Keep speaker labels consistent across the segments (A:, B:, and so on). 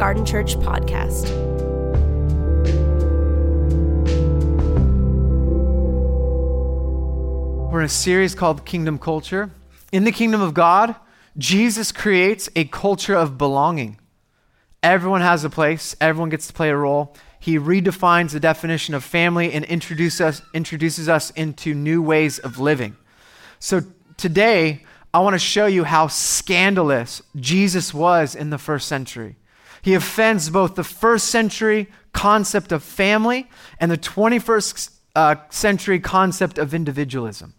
A: Garden Church Podcast.
B: We're in a series called Kingdom Culture. In the kingdom of God, Jesus creates a culture of belonging. Everyone has a place, everyone gets to play a role. He redefines the definition of family and introduces us, introduces us into new ways of living. So today, I want to show you how scandalous Jesus was in the first century. He offends both the first century concept of family and the 21st uh, century concept of individualism.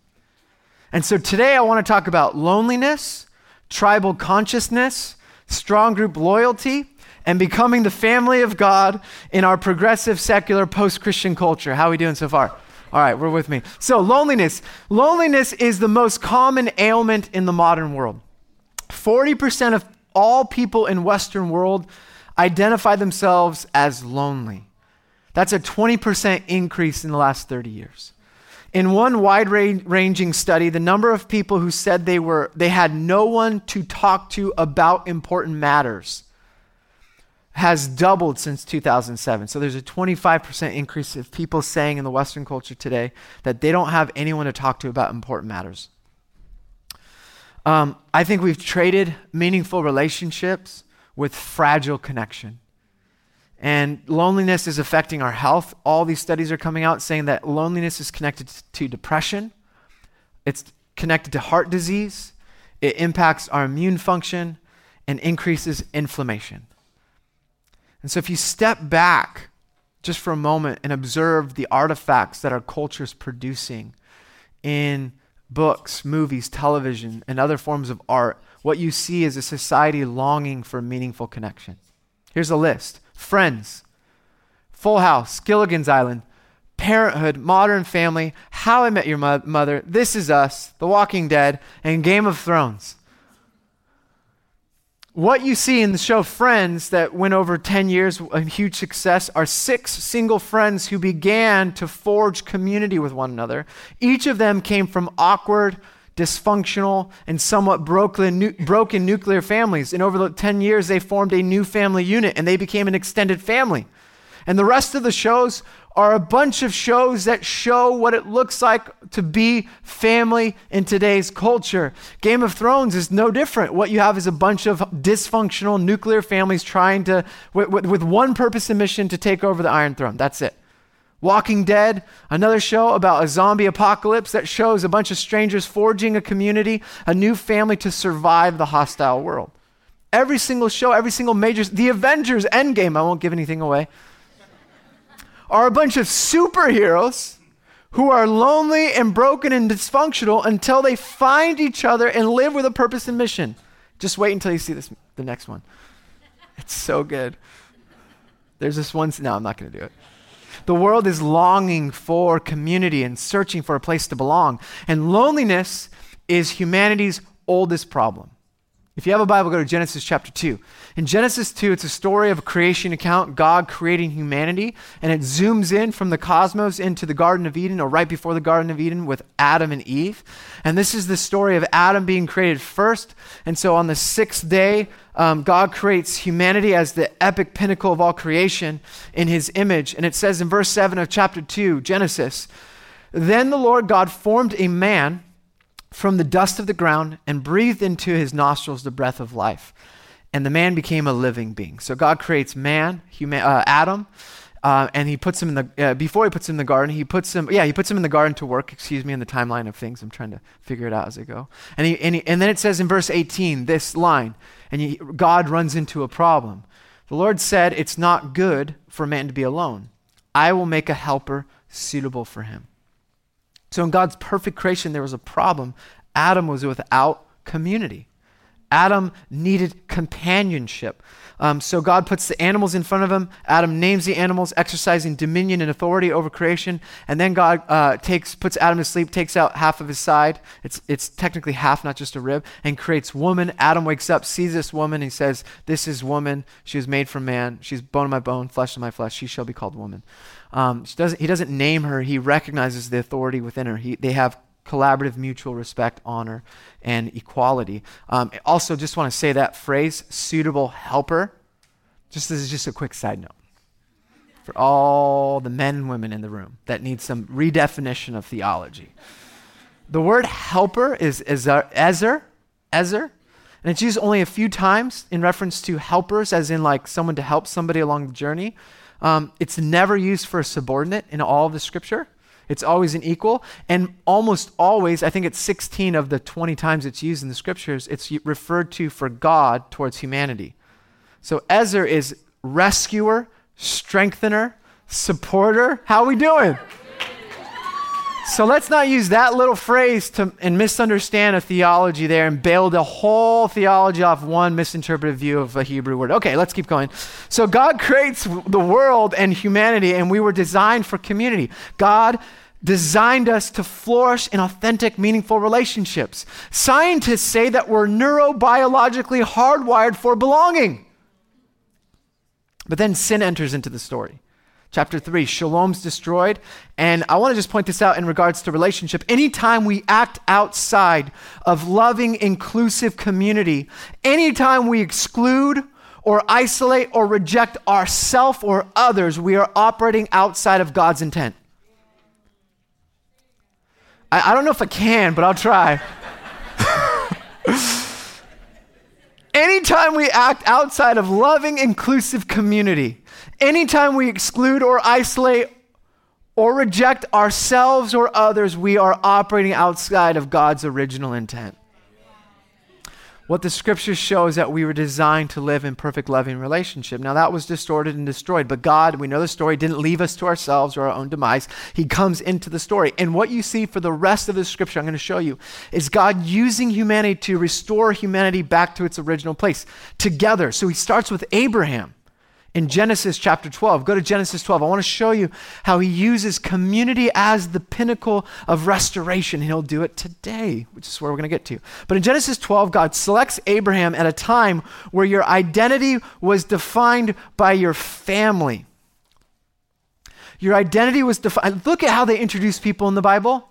B: And so today I want to talk about loneliness, tribal consciousness, strong group loyalty, and becoming the family of God in our progressive, secular, post Christian culture. How are we doing so far? All right, we're with me. So, loneliness. Loneliness is the most common ailment in the modern world. 40% of all people in Western world identify themselves as lonely. That's a 20% increase in the last 30 years. In one wide ranging study, the number of people who said they, were, they had no one to talk to about important matters has doubled since 2007. So there's a 25% increase of people saying in the Western culture today that they don't have anyone to talk to about important matters. Um, I think we've traded meaningful relationships with fragile connection. And loneliness is affecting our health. All these studies are coming out saying that loneliness is connected to depression, it's connected to heart disease, it impacts our immune function, and increases inflammation. And so, if you step back just for a moment and observe the artifacts that our culture is producing in books, movies, television, and other forms of art, what you see is a society longing for meaningful connection. Here's a list Friends, Full House, Gilligan's Island, Parenthood, Modern Family, How I Met Your Mo- Mother, This Is Us, The Walking Dead, and Game of Thrones what you see in the show Friends that went over 10 years, a huge success, are six single friends who began to forge community with one another. Each of them came from awkward, dysfunctional, and somewhat broken, nu- broken nuclear families. And over the 10 years, they formed a new family unit and they became an extended family. And the rest of the shows are a bunch of shows that show what it looks like to be family in today's culture. Game of Thrones is no different. What you have is a bunch of dysfunctional nuclear families trying to, with, with one purpose and mission, to take over the Iron Throne. That's it. Walking Dead, another show about a zombie apocalypse that shows a bunch of strangers forging a community, a new family to survive the hostile world. Every single show, every single major, The Avengers Endgame, I won't give anything away, are a bunch of superheroes who are lonely and broken and dysfunctional until they find each other and live with a purpose and mission. Just wait until you see this, the next one. It's so good. There's this one. No, I'm not going to do it. The world is longing for community and searching for a place to belong. And loneliness is humanity's oldest problem. If you have a Bible, go to Genesis chapter 2. In Genesis 2, it's a story of a creation account, God creating humanity, and it zooms in from the cosmos into the Garden of Eden, or right before the Garden of Eden with Adam and Eve. And this is the story of Adam being created first. And so on the sixth day, um, God creates humanity as the epic pinnacle of all creation in his image. And it says in verse 7 of chapter 2, Genesis, Then the Lord God formed a man from the dust of the ground and breathed into his nostrils the breath of life. And the man became a living being. So God creates man, human, uh, Adam, uh, and he puts him in the, uh, before he puts him in the garden, he puts him, yeah, he puts him in the garden to work, excuse me, in the timeline of things. I'm trying to figure it out as I go. And, he, and, he, and then it says in verse 18, this line, and he, God runs into a problem. The Lord said, It's not good for man to be alone. I will make a helper suitable for him. So in God's perfect creation, there was a problem. Adam was without community. Adam needed companionship. Um, so God puts the animals in front of him. Adam names the animals, exercising dominion and authority over creation. And then God uh, takes, puts Adam to sleep, takes out half of his side. It's, it's technically half, not just a rib, and creates woman. Adam wakes up, sees this woman, and he says, This is woman. She was made from man. She's bone of my bone, flesh of my flesh. She shall be called woman. Um, doesn't, he doesn't name her, he recognizes the authority within her. He, they have collaborative mutual respect, honor, and equality. Um, also, just want to say that phrase, suitable helper, just as just a quick side note for all the men and women in the room that need some redefinition of theology. The word helper is ezer, ezer, and it's used only a few times in reference to helpers, as in like someone to help somebody along the journey. Um, it's never used for a subordinate in all of the scripture. It's always an equal. And almost always, I think it's 16 of the 20 times it's used in the scriptures, it's referred to for God towards humanity. So Ezer is rescuer, strengthener, supporter. How are we doing? So let's not use that little phrase to and misunderstand a theology there and build a whole theology off one misinterpreted view of a Hebrew word. Okay, let's keep going. So God creates the world and humanity, and we were designed for community. God designed us to flourish in authentic, meaningful relationships. Scientists say that we're neurobiologically hardwired for belonging. But then sin enters into the story. Chapter 3, shalom's destroyed. And I want to just point this out in regards to relationship. Anytime we act outside of loving, inclusive community, anytime we exclude or isolate or reject ourself or others, we are operating outside of God's intent. I, I don't know if I can, but I'll try. Anytime we act outside of loving, inclusive community, anytime we exclude or isolate or reject ourselves or others, we are operating outside of God's original intent. What the scripture shows is that we were designed to live in perfect loving relationship. Now that was distorted and destroyed, but God, we know the story, didn't leave us to ourselves or our own demise. He comes into the story. And what you see for the rest of the scripture I'm going to show you is God using humanity to restore humanity back to its original place together. So he starts with Abraham in Genesis chapter 12. Go to Genesis 12. I want to show you how he uses community as the pinnacle of restoration. He'll do it today, which is where we're going to get to. But in Genesis 12, God selects Abraham at a time where your identity was defined by your family. Your identity was defined. Look at how they introduce people in the Bible.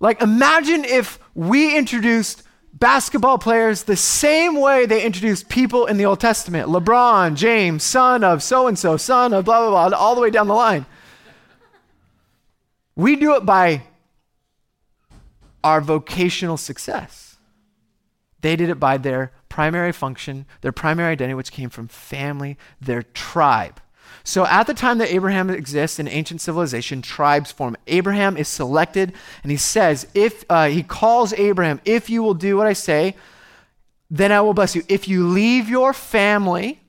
B: Like, imagine if we introduced basketball players the same way they introduced people in the Old Testament LeBron, James, son of so and so, son of blah, blah, blah, all the way down the line. We do it by our vocational success. They did it by their primary function, their primary identity, which came from family, their tribe. So at the time that Abraham exists in ancient civilization, tribes form. Abraham is selected, and he says, if uh, he calls Abraham, if you will do what I say, then I will bless you. If you leave your family,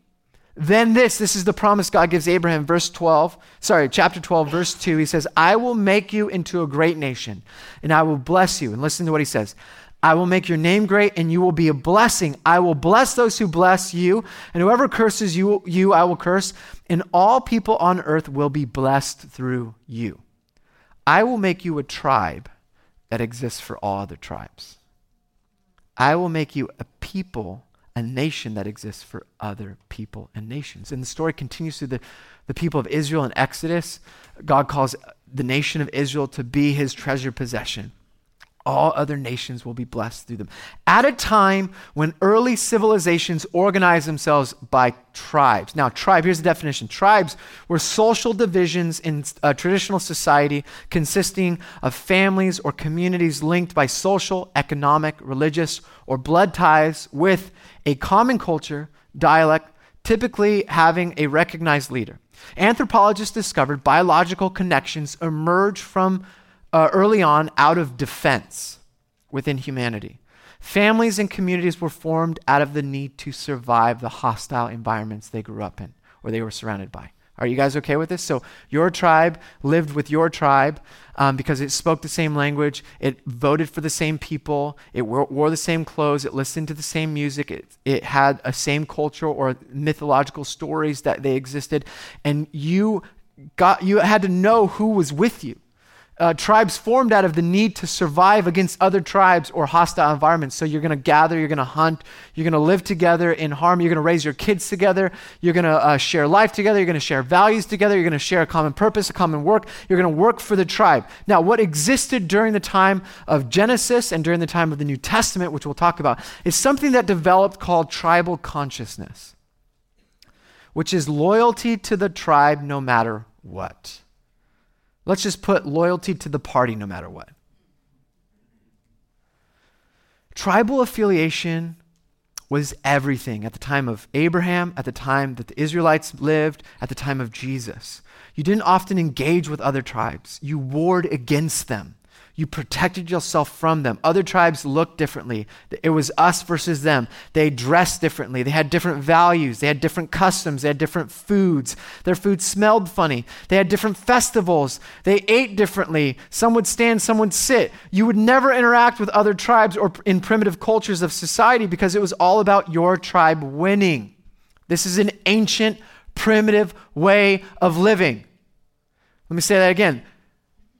B: then this, this is the promise God gives Abraham, verse 12, sorry, chapter 12, verse 2. He says, I will make you into a great nation, and I will bless you. And listen to what he says I will make your name great and you will be a blessing. I will bless those who bless you, and whoever curses you, you I will curse, and all people on earth will be blessed through you. I will make you a tribe that exists for all other tribes. I will make you a people, a nation that exists for other people and nations. And the story continues through the, the people of Israel in Exodus. God calls the nation of Israel to be his treasure possession all other nations will be blessed through them. At a time when early civilizations organized themselves by tribes. Now, tribe, here's the definition tribes were social divisions in a traditional society consisting of families or communities linked by social, economic, religious, or blood ties with a common culture, dialect, typically having a recognized leader. Anthropologists discovered biological connections emerge from uh, early on out of defense within humanity. Families and communities were formed out of the need to survive the hostile environments they grew up in or they were surrounded by. Are you guys okay with this? So, your tribe lived with your tribe um, because it spoke the same language, it voted for the same people, it wore, wore, the same clothes, it listened to the same music, it, it had a same culture or mythological stories that they existed, and you got you had to know who was with you uh, tribes formed out of the need to survive against other tribes or hostile environments. So you're going to gather, you're going to hunt, you're going to live together in harmony, you're going to raise your kids together, you're going to uh, share life together, you're going to share values together, you're going to share a common purpose, a common work, you're going to work for the tribe. Now, what existed during the time of Genesis and during the time of the New Testament, which we'll talk about, is something that developed called tribal consciousness, which is loyalty to the tribe no matter what. Let's just put loyalty to the party no matter what. Tribal affiliation was everything at the time of Abraham, at the time that the Israelites lived, at the time of Jesus. You didn't often engage with other tribes, you warred against them. You protected yourself from them. Other tribes looked differently. It was us versus them. They dressed differently. They had different values. They had different customs. They had different foods. Their food smelled funny. They had different festivals. They ate differently. Some would stand, some would sit. You would never interact with other tribes or in primitive cultures of society because it was all about your tribe winning. This is an ancient, primitive way of living. Let me say that again.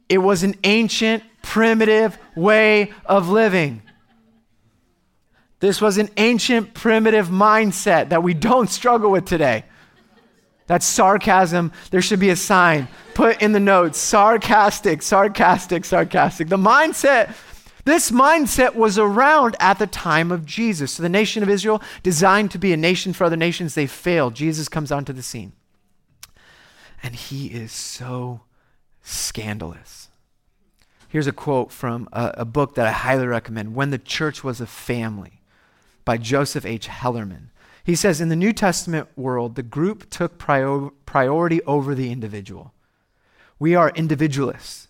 B: It was an ancient, primitive way of living. This was an ancient, primitive mindset that we don't struggle with today. That's sarcasm. There should be a sign put in the notes sarcastic, sarcastic, sarcastic. The mindset, this mindset was around at the time of Jesus. So the nation of Israel, designed to be a nation for other nations, they failed. Jesus comes onto the scene. And he is so scandalous. Here's a quote from a, a, book that I highly recommend When the Church Was a Family by Joseph H. Hellerman. He says In the New Testament world, the group took prior, priority over the individual. We are individualists.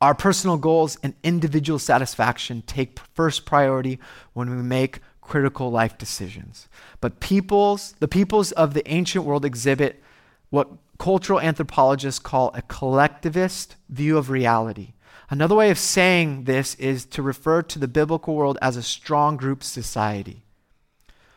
B: Our personal goals and individual satisfaction take first priority when we make critical life decisions. But peoples, the peoples of the ancient world exhibit what cultural anthropologists call a collectivist view of reality Another way of saying this is to refer to the biblical world as a strong group society.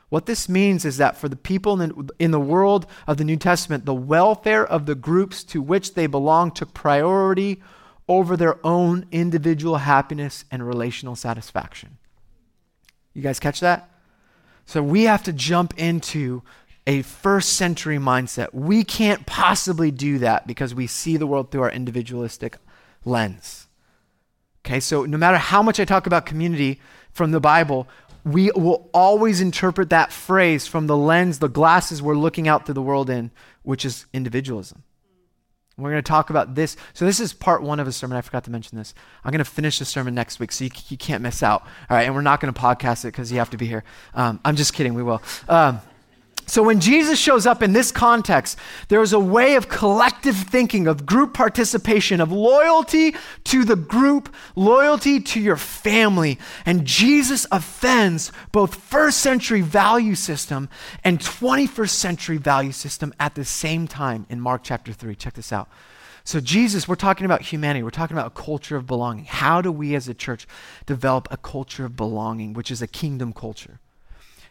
B: What this means is that for the people in the, world of the New Testament, the welfare of the groups to which they belong took priority over their own individual happiness and relational satisfaction. You guys catch that? So we have to jump into a first century mindset. We can't possibly do that because we see the world through our individualistic lens. Okay, so no matter how much I talk about community from the Bible, we will always interpret that phrase from the lens, the glasses we're looking out through the world in, which is individualism. We're going to talk about this. So, this is part one of a sermon. I forgot to mention this. I'm going to finish the sermon next week, so you, you can't miss out. All right, and we're not going to podcast it because you have to be here. Um, I'm just kidding, we will. Um, so when Jesus shows up in this context, there is a way of collective thinking, of group participation, of loyalty to the group, loyalty to your family. And Jesus offends both first century value system and 21st century value system at the same time in Mark chapter 3. Check this out. So, Jesus, we're talking about humanity. We're talking about a culture of belonging. How do we as a church develop a culture of belonging, which is a kingdom culture?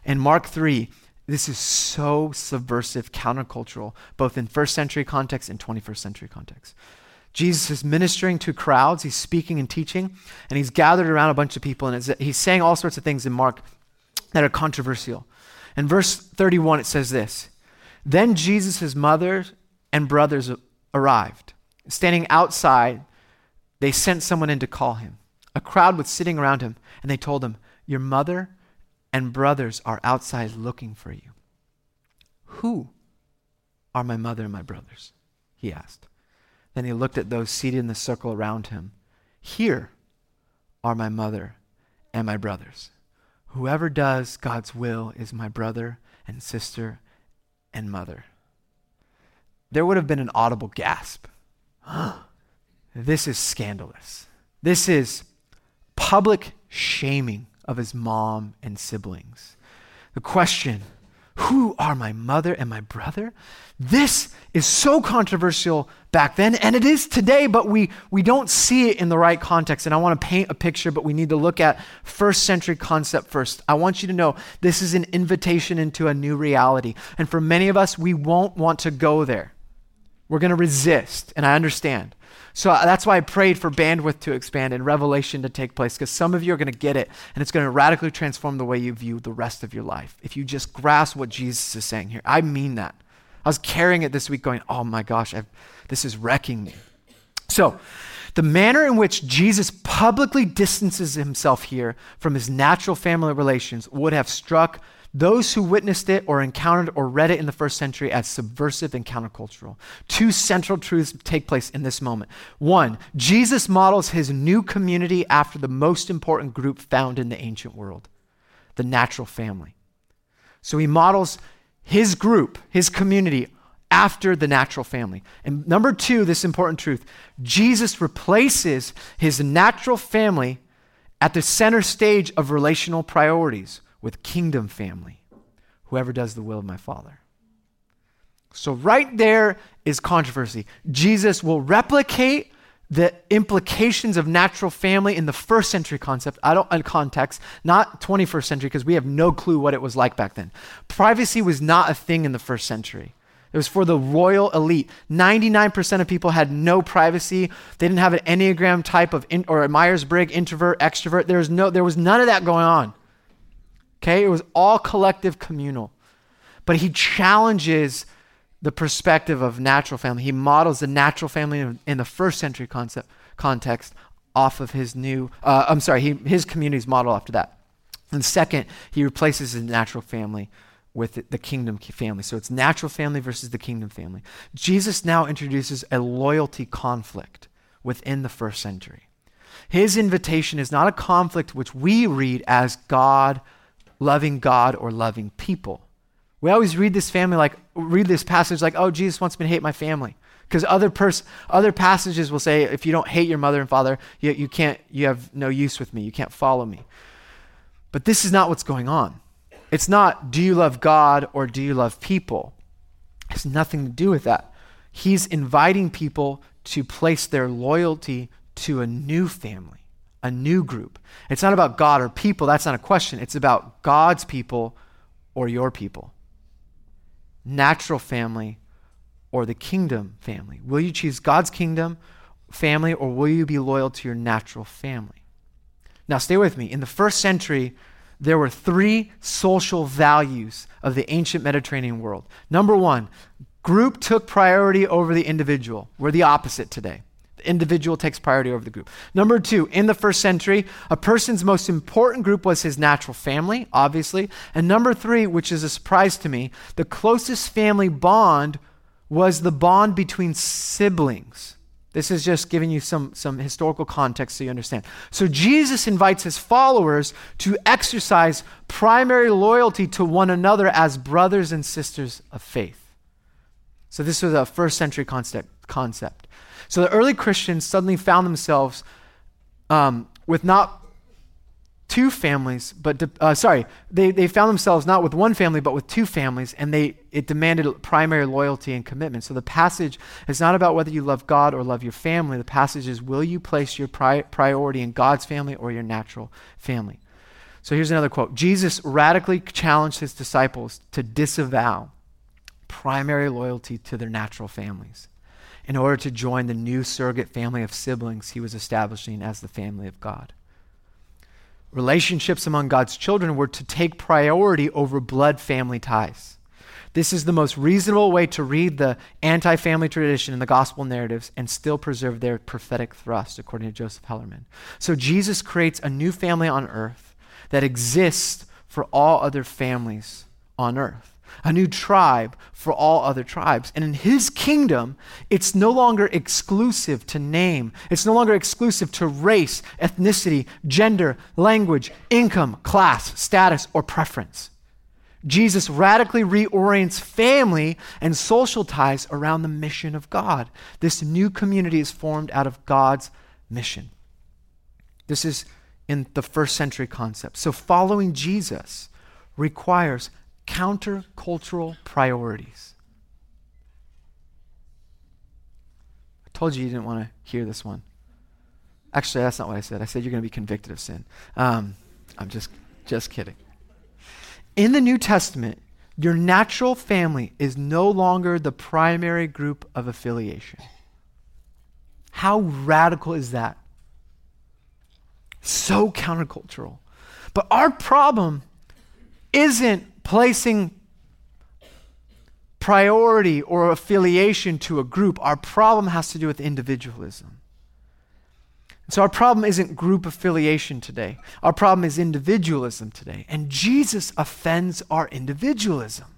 B: In Mark 3, this is so subversive, countercultural, both in first century context and 21st century context. Jesus is ministering to crowds, he's speaking and teaching, and he's gathered around a bunch of people, and he's saying all sorts of things in Mark that are controversial. In verse 31, it says this Then Jesus' mother and brothers arrived. Standing outside, they sent someone in to call him. A crowd was sitting around him, and they told him, Your mother and brothers are outside looking for you. Who are my mother and my brothers? He asked. Then he looked at those seated in the circle around him. Here are my mother and my brothers. Whoever does God's will is my brother and sister and mother. There would have been an audible gasp. this is scandalous. This is public shaming of his mom and siblings. The question, who are my mother and my brother? This is so controversial back then, and it is today, but we, we don't see it in the right context. And I want to paint a picture, but we need to look at first century concept first. I want you to know this is an invitation into a new reality. And for many of us, we won't want to go there. We're going to resist, and I understand. So uh, that's why I prayed for bandwidth to expand and revelation to take place, because some of you are going to get it, and it's going to radically transform the way you view the rest of your life. If you just grasp what Jesus is saying here, I mean that. I was carrying it this week, going, oh my gosh, I've, this is wrecking me. So, the manner in which Jesus publicly distances himself here from his natural family relations would have struck those who witnessed it or encountered or read it in the first century as subversive and countercultural. Two central truths take place in this moment. One, Jesus models his new community after the most important group found in the ancient world the natural family. So he models his group, his community, after the natural family. And number two, this important truth Jesus replaces his natural family at the center stage of relational priorities with kingdom family, whoever does the will of my Father. So, right there is controversy. Jesus will replicate the implications of natural family in the first century concept, I don't in context, not 21st century, because we have no clue what it was like back then. Privacy was not a thing in the first century. It was for the royal elite. 99% of people had no privacy. They didn't have an Enneagram type of in, or a Myers-Briggs introvert, extrovert. There was no there was none of that going on. Okay? It was all collective communal. But he challenges the perspective of natural family. He models the natural family in, the first century concept context off of his new, uh, I'm sorry, he, his community's model after that. And second, he replaces his natural family with the kingdom family. So it's natural family versus the kingdom family. Jesus now introduces a loyalty conflict within the first century. His invitation is not a conflict which we read as God loving God or loving people. We always read this family like read this passage like, oh, Jesus wants me to hate my family. Because other pers- other passages will say, if you don't hate your mother and father, you, you can't, you have no use with me. You can't follow me. But this is not what's going on. It's not, do you love God or do you love people? It has nothing to do with that. He's inviting people to place their loyalty to a new family a new group. It's not about God or people, that's not a question. It's about God's people or your people. Natural family or the kingdom family. Will you choose God's kingdom family or will you be loyal to your natural family? Now, stay with me. In the first century, there were three social values of the ancient Mediterranean world. Number one, group took priority over the individual. We're the opposite today. The individual takes priority over the group. Number two, in the first century, a person's most important group was his natural family, obviously. And number three, which is a surprise to me, the closest family bond was the bond between siblings. This is just giving you some, some historical context so you understand. So Jesus invites his followers to exercise primary loyalty to one another as brothers and sisters of faith. So this was a first century concept. concept. So the early Christians suddenly found themselves um, with not two families, but uh, sorry, they, they found themselves not with one family, but with two families, and they it demanded primary loyalty and commitment. So the passage is not about whether you love God or love your family. The passage is will you place your pri- priority in God's family or your natural family? So here's another quote Jesus radically challenged his disciples to disavow primary loyalty to their natural families in order to join the new surrogate family of siblings he was establishing as the family of God. Relationships among God's children were to take priority over blood family ties. This is the most reasonable way to read the anti family tradition in the gospel narratives and still preserve their prophetic thrust, according to Joseph Hellerman. So Jesus creates a new family on earth that exists for all other families on earth a new tribe for all other tribes. And in his kingdom, it's no longer exclusive to name, it's no longer exclusive to race, ethnicity, gender, language, income, class, status, or preference. Jesus radically reorients family and social ties around the mission of God. This new community is formed out of God's mission. This is in the first century concept. So following Jesus requires countercultural priorities. I told you you didn't want to hear this one. Actually, that's not what I said. I said you're going to be convicted of sin. Um, I'm just, just kidding. In the New Testament, your natural family is no longer the primary group of affiliation. How radical is that? So countercultural. But our problem isn't placing priority or affiliation to a group. Our problem has to do with individualism. So, our problem isn't group affiliation today. Our problem is individualism today. And Jesus offends our individualism.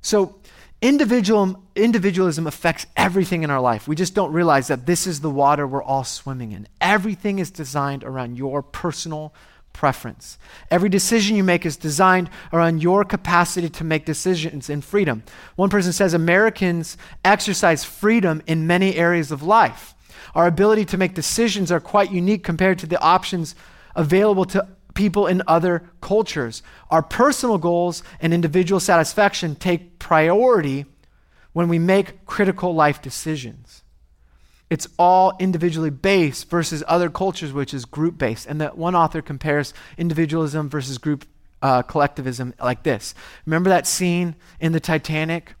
B: So, individual, individualism affects everything in our life. We just don't realize that this is the water we're all swimming in. Everything is designed around your personal preference. Every decision you make is designed around your capacity to make decisions in freedom. One person says Americans exercise freedom in many areas of life. Our ability to make decisions are quite unique compared to the options available to people in other cultures. Our personal goals and individual satisfaction take priority when we make critical life decisions. It's all individually based versus other cultures, which is group based. And that one author compares individualism versus group uh, collectivism like this. Remember that scene in the Titanic?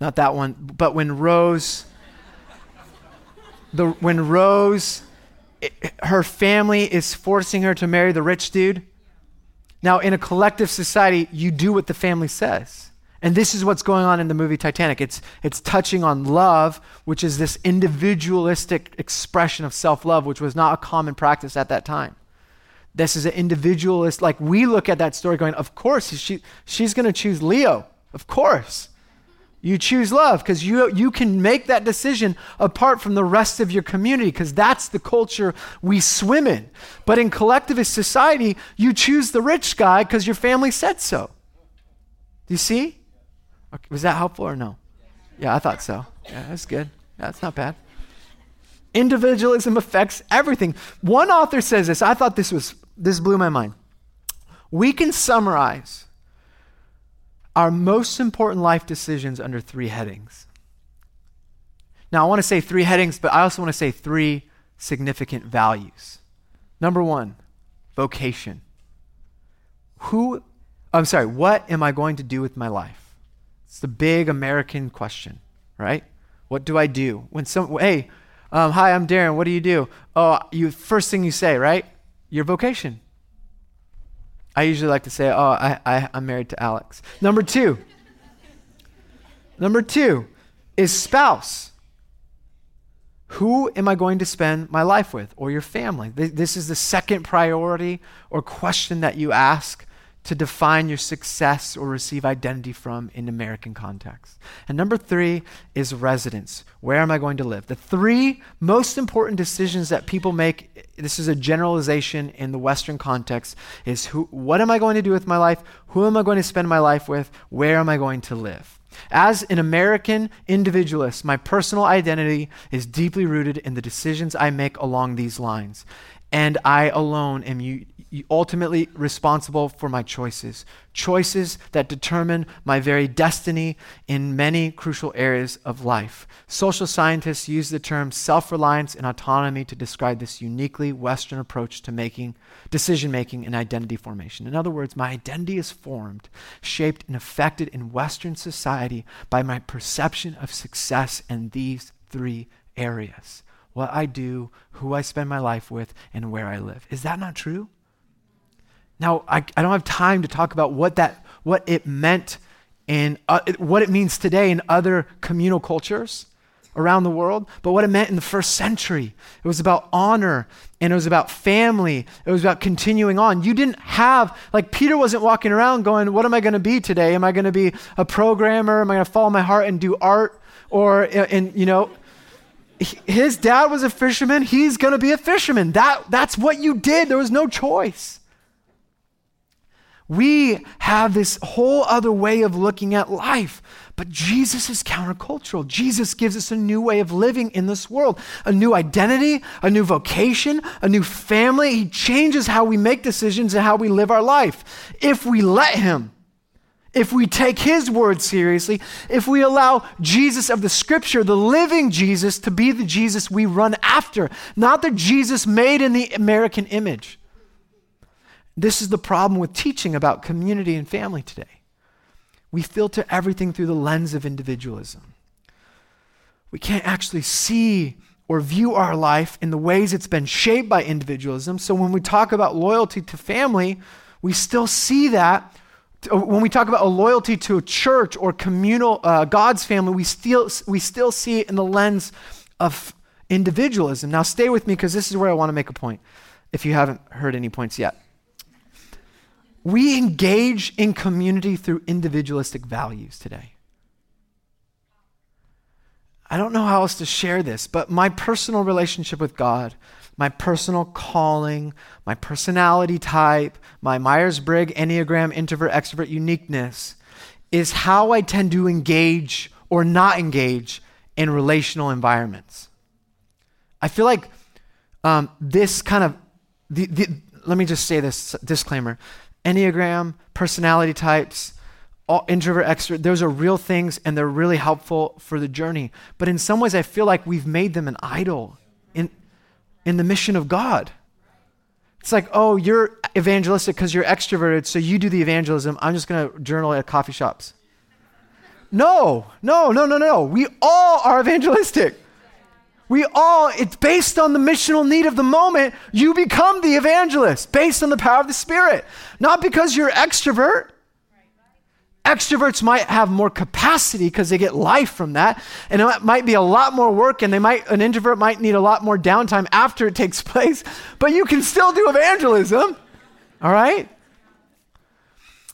B: Not that one, but when Rose, the, when Rose, it, her family is forcing her to marry the rich dude. Now, in a collective society, you do what the family says. And this is what's going on in the movie Titanic. It's, it's touching on love, which is this individualistic expression of self love, which was not a common practice at that time. This is an individualist, like we look at that story going, of course, she, she's going to choose Leo. Of course. You choose love because you, you can make that decision apart from the rest of your community because that's the culture we swim in. But in collectivist society, you choose the rich guy because your family said so. Do you see? Okay, was that helpful or no? Yeah, I thought so. Yeah, that's good. That's not bad. Individualism affects everything. One author says this. I thought this was this blew my mind. We can summarize our most important life decisions under three headings. Now, I want to say three headings, but I also want to say three significant values. Number one, vocation. Who, I'm sorry, what am I going to do with my life? It's the big American question, right? What do I do? When some, hey, um, hi, I'm Darren. What do you do? Oh, you first thing you say, right? Your vocation. I usually like to say, oh, I, I, I'm married to Alex. Number two. number two is spouse. Who am I going to spend my life with or your family? This is the second priority or question that you ask to define your success or receive identity from in American context. And number three is residence. Where am I going to live? The three most important decisions that people make, this is a generalization in the Western context, is who, what am I going to do with my life? Who am I going to spend my life with? Where am I going to live? As an American individualist, my personal identity is deeply rooted in the decisions I make along these lines. And I alone am ultimately responsible for my choices, choices that determine my very destiny in many crucial areas of life. Social scientists use the term self reliance and autonomy to describe this uniquely Western approach to making decision making and identity formation. In other words, my identity is formed, shaped, and affected in Western society by my perception of success in these three areas what I do, who I spend my life with, and where I live. Is that not true? Now, I, I don't have time to talk about what, that, what it meant and uh, what it means today in other communal cultures around the world, but what it meant in the first century. It was about honor and it was about family. It was about continuing on. You didn't have, like, Peter wasn't walking around going, What am I going to be today? Am I going to be a programmer? Am I going to follow my heart and do art? Or, and, you know, his dad was a fisherman. He's going to be a fisherman. That, that's what you did. There was no choice. We have this whole other way of looking at life. But Jesus is countercultural. Jesus gives us a new way of living in this world, a new identity, a new vocation, a new family. He changes how we make decisions and how we live our life. If we let Him, if we take His word seriously, if we allow Jesus of the Scripture, the living Jesus, to be the Jesus we run after, not the Jesus made in the American image. This is the problem with teaching about community and family today. We filter everything through the lens of individualism. We can't actually see or view our life in the ways it's been shaped by individualism. So when we talk about loyalty to family, we still see that. When we talk about a loyalty to a church or communal uh, God's family, we still we still see it in the lens of individualism. Now, stay with me because this is where I want to make a point. If you haven't heard any points yet, we engage in community through individualistic values today. I don't know how else to share this, but my personal relationship with God, my personal calling, my personality type, my Myers Briggs Enneagram introvert extrovert uniqueness is how I tend to engage or not engage in relational environments. I feel like um, this kind of, the, the, let me just say this disclaimer Enneagram, personality types, all, introvert, extrovert, those are real things and they're really helpful for the journey. But in some ways, I feel like we've made them an idol in, in the mission of God. It's like, oh, you're evangelistic because you're extroverted, so you do the evangelism. I'm just going to journal at coffee shops. No, no, no, no, no. We all are evangelistic. We all, it's based on the missional need of the moment. You become the evangelist based on the power of the Spirit. Not because you're extrovert. Extroverts might have more capacity because they get life from that. And it might be a lot more work, and they might an introvert might need a lot more downtime after it takes place, but you can still do evangelism. All right?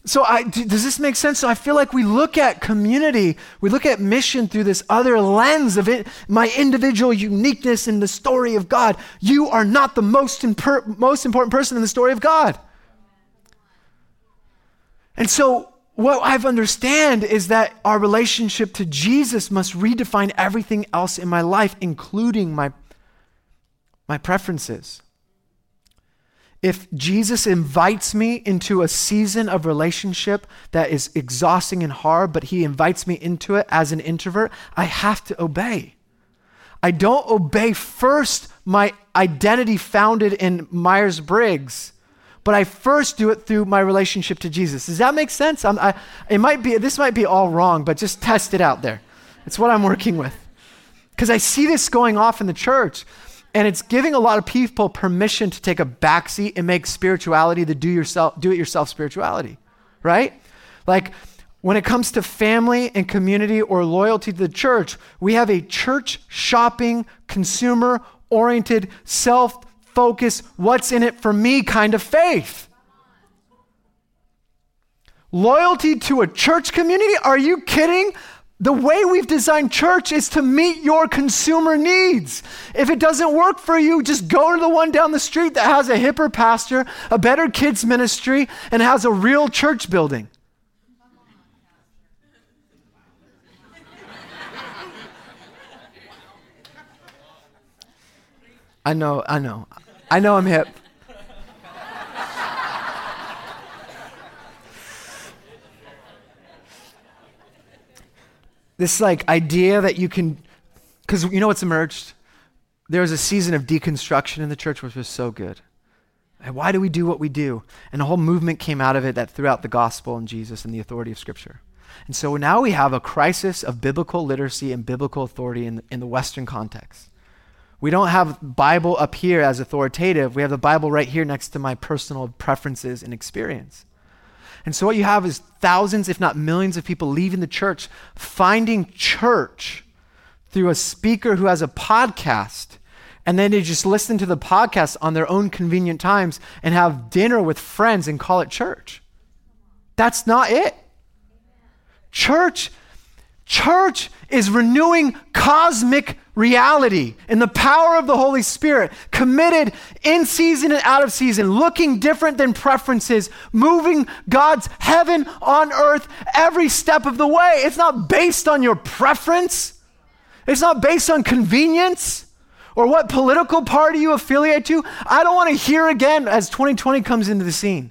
B: So, I, does this make sense? So, I feel like we look at community, we look at mission through this other lens of it, my individual uniqueness in the story of God. You are not the most, imper- most important person in the story of God. And so, what I've understand is that our relationship to Jesus must redefine everything else in my life, including my, my preferences if Jesus invites me into a season of relationship that is exhausting and hard, but he invites me into it as an introvert, I have to obey. I don't obey first my identity founded in Myers Briggs, but I first do it through my relationship to Jesus. Does that make sense? I, it might be, this might be all wrong, but just test it out there. It's what I'm working with. Because I see this going off in the church. And it's giving a lot of people permission to take a backseat and make spirituality the do yourself, do it yourself spirituality, right? Like When it comes to family and community or loyalty to the church, we have a church shopping, consumer oriented, self focused, what's in it for me kind of faith. Loyalty to a church community? Are you kidding? The way we've designed church is to meet your consumer needs. If it doesn't work for you, just go to the one down the street that has a hipper pastor, a better kids ministry, and has a real church building. I know, I know. I know I'm hip. This like idea that you can because you know what's emerged? There was a season of deconstruction in the church which was so good. And why do we do what we do? And a whole movement came out of it that threw out the gospel and jesus and the authority of scripture. And so now we have a crisis of biblical literacy and biblical authority in, in the western context. We don't have bible up here as authoritative. We have the bible right here next to my personal preferences and experience and so what you have is thousands, if not millions, of people leaving the church, finding church through a speaker who has a podcast. And then they just listen to the podcast on their own convenient times and have dinner with friends and call it church. That's not it. Church, church is renewing cosmic reality in the power of the Holy Spirit, committed in season and out of season, looking different than preferences, moving God's heaven on earth every step of the way. It's not based on your preference, it's not based on convenience. Or what political party you affiliate to. I don't want to hear again as 2020 comes into the scene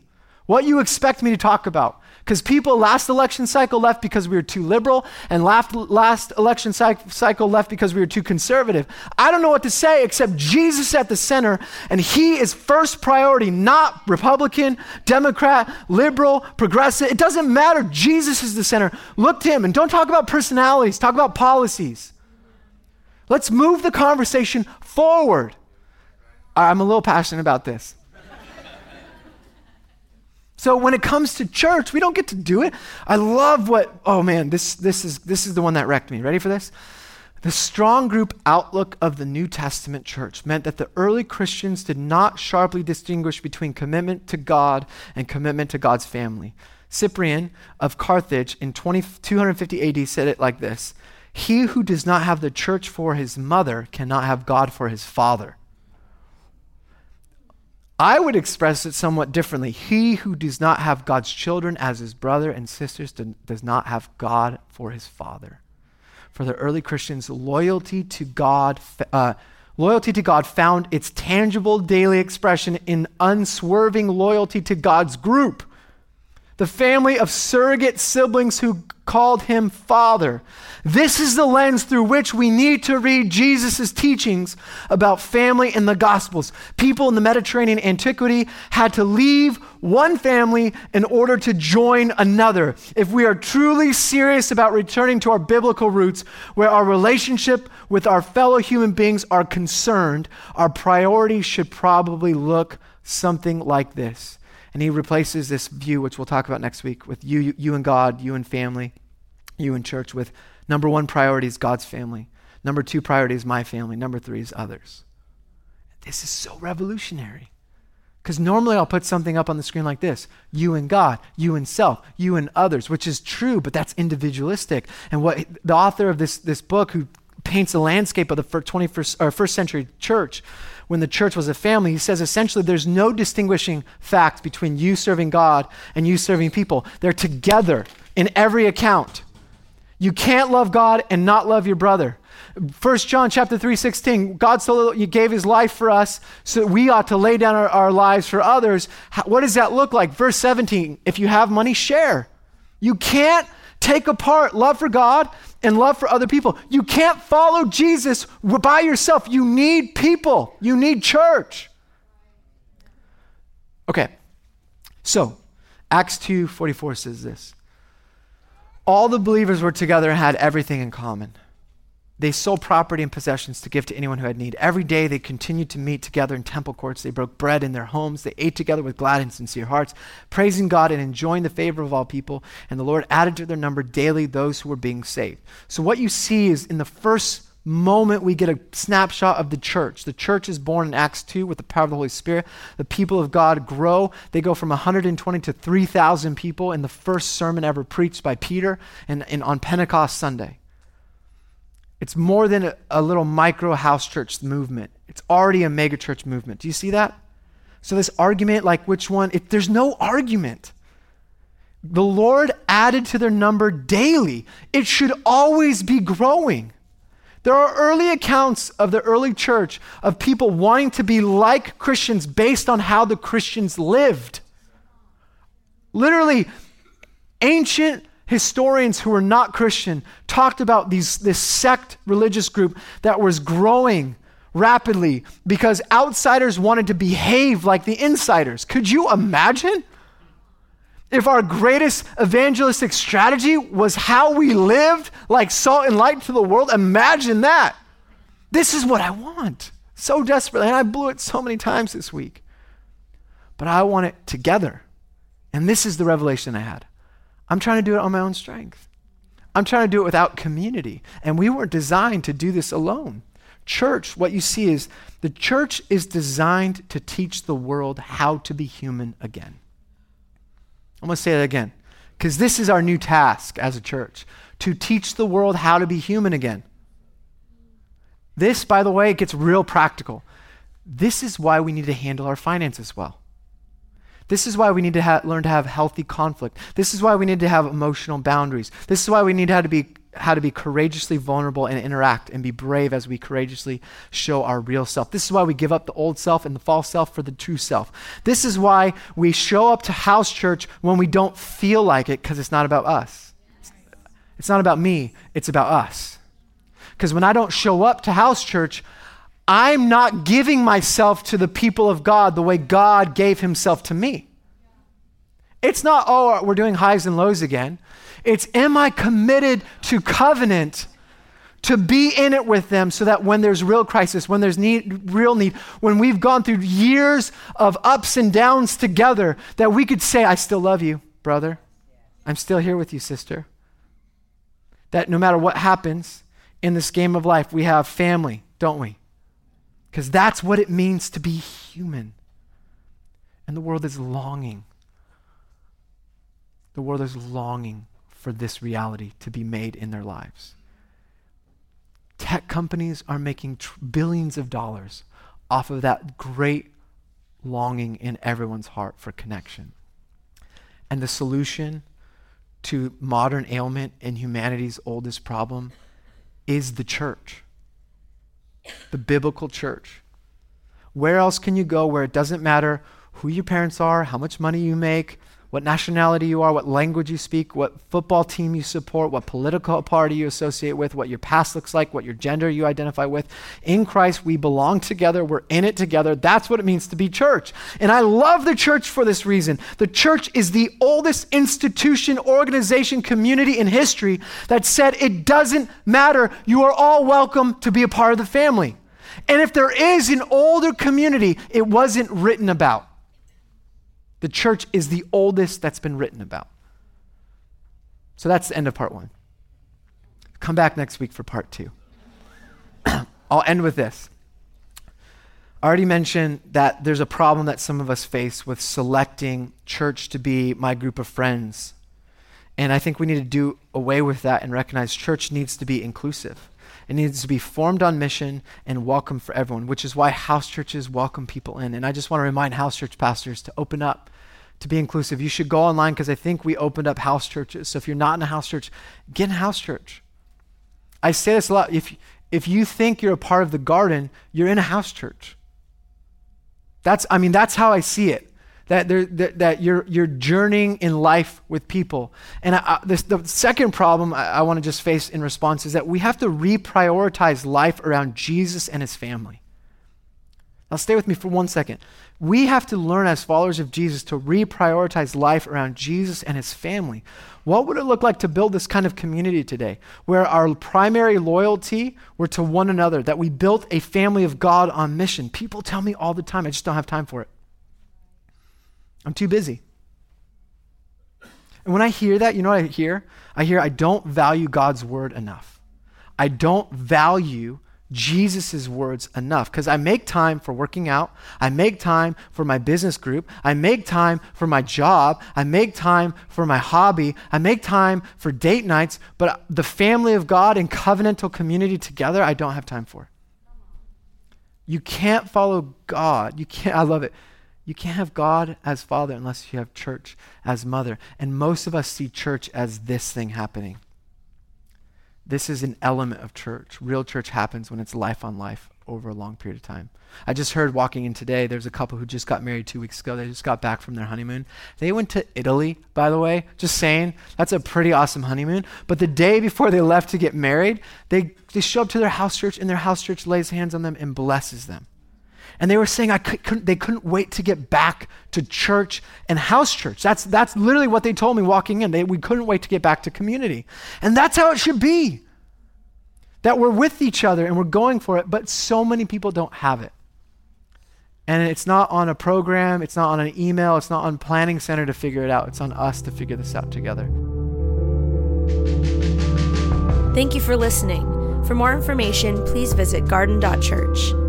B: what you expect me to talk about. Because people last election cycle left because we were too liberal, and last, last election cycle left because we were too conservative. I don't know what to say except Jesus at the center, and He is first priority, not Republican, Democrat, liberal, progressive. It doesn't matter. Jesus is the center. Look to Him, and don't talk about personalities, talk about policies. Let's move the conversation forward. I'm a little passionate about this. So when it comes to church, we don't get to do it. I love what, oh man, this, this, is, this is the one that wrecked me. Ready for this? The strong group outlook of the New Testament church meant that the early Christians did not sharply distinguish between commitment to God and commitment to God's family. Cyprian of Carthage in 20, 250 AD said it like this He who does not have the church for his mother cannot have God for his father. I would express it somewhat differently. He who does not have God's children as his brother and sisters does not have God for his father. For the early Christians, loyalty to God, uh, loyalty to God found its tangible daily expression in unswerving loyalty to God's group the family of surrogate siblings who called him father. This is the lens through which we need to read Jesus' teachings about family in the Gospels. People in the Mediterranean antiquity had to leave one family in order to join another. If we are truly serious about returning to our biblical roots, where our relationship with our fellow human beings are concerned, our priorities should probably look something like this. And he replaces this view, which we'll talk about next week, with you, you, you and God, you and family, you in church, with number one priority is God's family. Number two priority is my family. Number three is others. This is so revolutionary. Because normally I'll put something up on the screen like this you and God, you and self, you and others, which is true, but that's individualistic. And what the author of this, this book, who paints the landscape of the 21st, or first century church, when the church was a family, he says essentially there's no distinguishing fact between you serving God and you serving people. They're together in every account. You can't love God and not love your brother. 1 John chapter 3, 16, God so gave his life for us, so we ought to lay down our, our lives for others. How, what does that look like? Verse 17, if you have money, share. You can't take apart love for God and love for other people. You can't follow Jesus by yourself. You need people, you need church. Okay, so Acts 2 44 says this All the believers were together and had everything in common. They sold property and possessions to give to anyone who had need. Every day they continued to meet together in temple courts. They broke bread in their homes. They ate together with glad and sincere hearts, praising God and enjoying the favor of all people. And the Lord added to their number daily those who were being saved. So, what you see is in the first moment we get a snapshot of the church. The church is born in Acts 2 with the power of the Holy Spirit. The people of God grow. They go from 120 to 3,000 people in the first sermon ever preached by Peter and, and on Pentecost Sunday. It's more than a, a little micro house church movement. It's already a mega church movement. Do you see that? So this argument, like which one, it, there's no argument. The Lord added to their number daily. It should always be growing. There are early accounts of the early church of people wanting to be like Christians based on how the Christians lived. Literally, ancient historians who were not Christian talked about these, this sect religious group that was growing rapidly because outsiders wanted to behave like the insiders. Could you imagine? If our greatest evangelistic strategy was how we lived like salt and light to the world, imagine that. This is what I want so desperately. And I blew it so many times this week. But I want it together. And this is the revelation I had. I'm trying to do it on my own strength. I'm trying to do it without community. And we weren't designed to do this alone. Church, what you see is the church is designed to teach the world how to be human again. I'm going to say that again because this is our new task as a church to teach the world how to be human again. This, by the way, it gets real practical. This is why we need to handle our finances well. This is why we need to ha- learn to have healthy conflict. This is why we need to have emotional boundaries. This is why we need how to be how to be courageously vulnerable and interact and be brave as we courageously show our real self. This is why we give up the old self and the false self for the true self. This is why we show up to house church when we don't feel like it because it's not about us. It's not about me, it's about us. Because when I don't show up to house church, I'm not giving myself to the people of God the way God gave himself to me. It's not, oh, we're doing highs and lows again. It's, am I committed to covenant to be in it with them so that when there's real crisis, when there's need, real need, when we've gone through years of ups and downs together, that we could say, I still love you, brother. I'm still here with you, sister. That no matter what happens in this game of life, we have family, don't we? Because that's what it means to be human. And the world is longing. The world is longing for this reality to be made in their lives. Tech companies are making tr- billions of dollars off of that great longing in everyone's heart for connection. And the solution to modern ailment and humanity's oldest problem is the church the biblical church. Where else can you go where it doesn't matter who your parents are, how much money you make, what nationality you are, what language you speak, what football team you support, what political party you associate with, what your past looks like, what your gender you identify with. In Christ, we belong together. We're in it together. That's what it means to be church. And I love the church for this reason. The church is the oldest institution, organization, community in history that said it doesn't matter. You are all welcome to be a part of the family. And if there is an older community, it wasn't written about. The church is the oldest that's been written about. So that's the end of part one. Come back next week for part two. I'll end with this. I already mentioned that there's a problem that some of us face with selecting church to be my group of friends. And I think we need to do away with that and recognize church needs to be inclusive. It needs to be formed on mission and welcome for everyone, which is why house churches welcome people in. And I just want to remind house church pastors to open up, to be inclusive. You should go online because I think we opened up house churches. So if you're not in a house church, get in a house church. I say this a lot. If, if you think you're a part of the garden, you're in a house church. That's, I mean, that's how I see it that, that, that you're, you're journeying in life with people. And I, I, this, the second problem I, I want to just face in response is that we have to reprioritize life around Jesus and his family. Now, stay with me for one second. We have to learn as followers of Jesus to reprioritize life around Jesus and his family. What would it look like to build this kind of community today where our primary loyalty were to one another, that we built a family of God on mission? People tell me all the time, I just don't have time for it. I'm too busy. And when I hear that, you know what I hear? I hear I don't value God's word enough. I don't value Jesus' words enough because I make time for working out. I make time for my business group. I make time for my job. I make time for my hobby. I make time for date nights. But the family of God and covenantal community together, I don't have time for. You can't follow God. You can't, I love it. You can't have God as father unless you have church as mother. And most of us see church as this thing happening. This is an element of church. Real church happens when it's life on life over a long period of time. I just heard walking in today, there's a couple who just got married two weeks ago. They just got back from their honeymoon. They went to Italy, by the way. Just saying, that's a pretty awesome honeymoon. But the day before they left to get married, they, they show up to their house church, and their house church lays hands on them and blesses them. And they were saying I couldn't, they couldn't wait to get back to church and house church. That's, that's literally what they told me walking in. They, we couldn't wait to get back to community. And that's how it should be. That we're with each other and we're going for it, but so many people don't have it. And it's not on a program, it's not on an email, it's not on Planning Center to figure it out. It's on us to figure this out together.
C: Thank you for listening. For more information, please visit garden.church.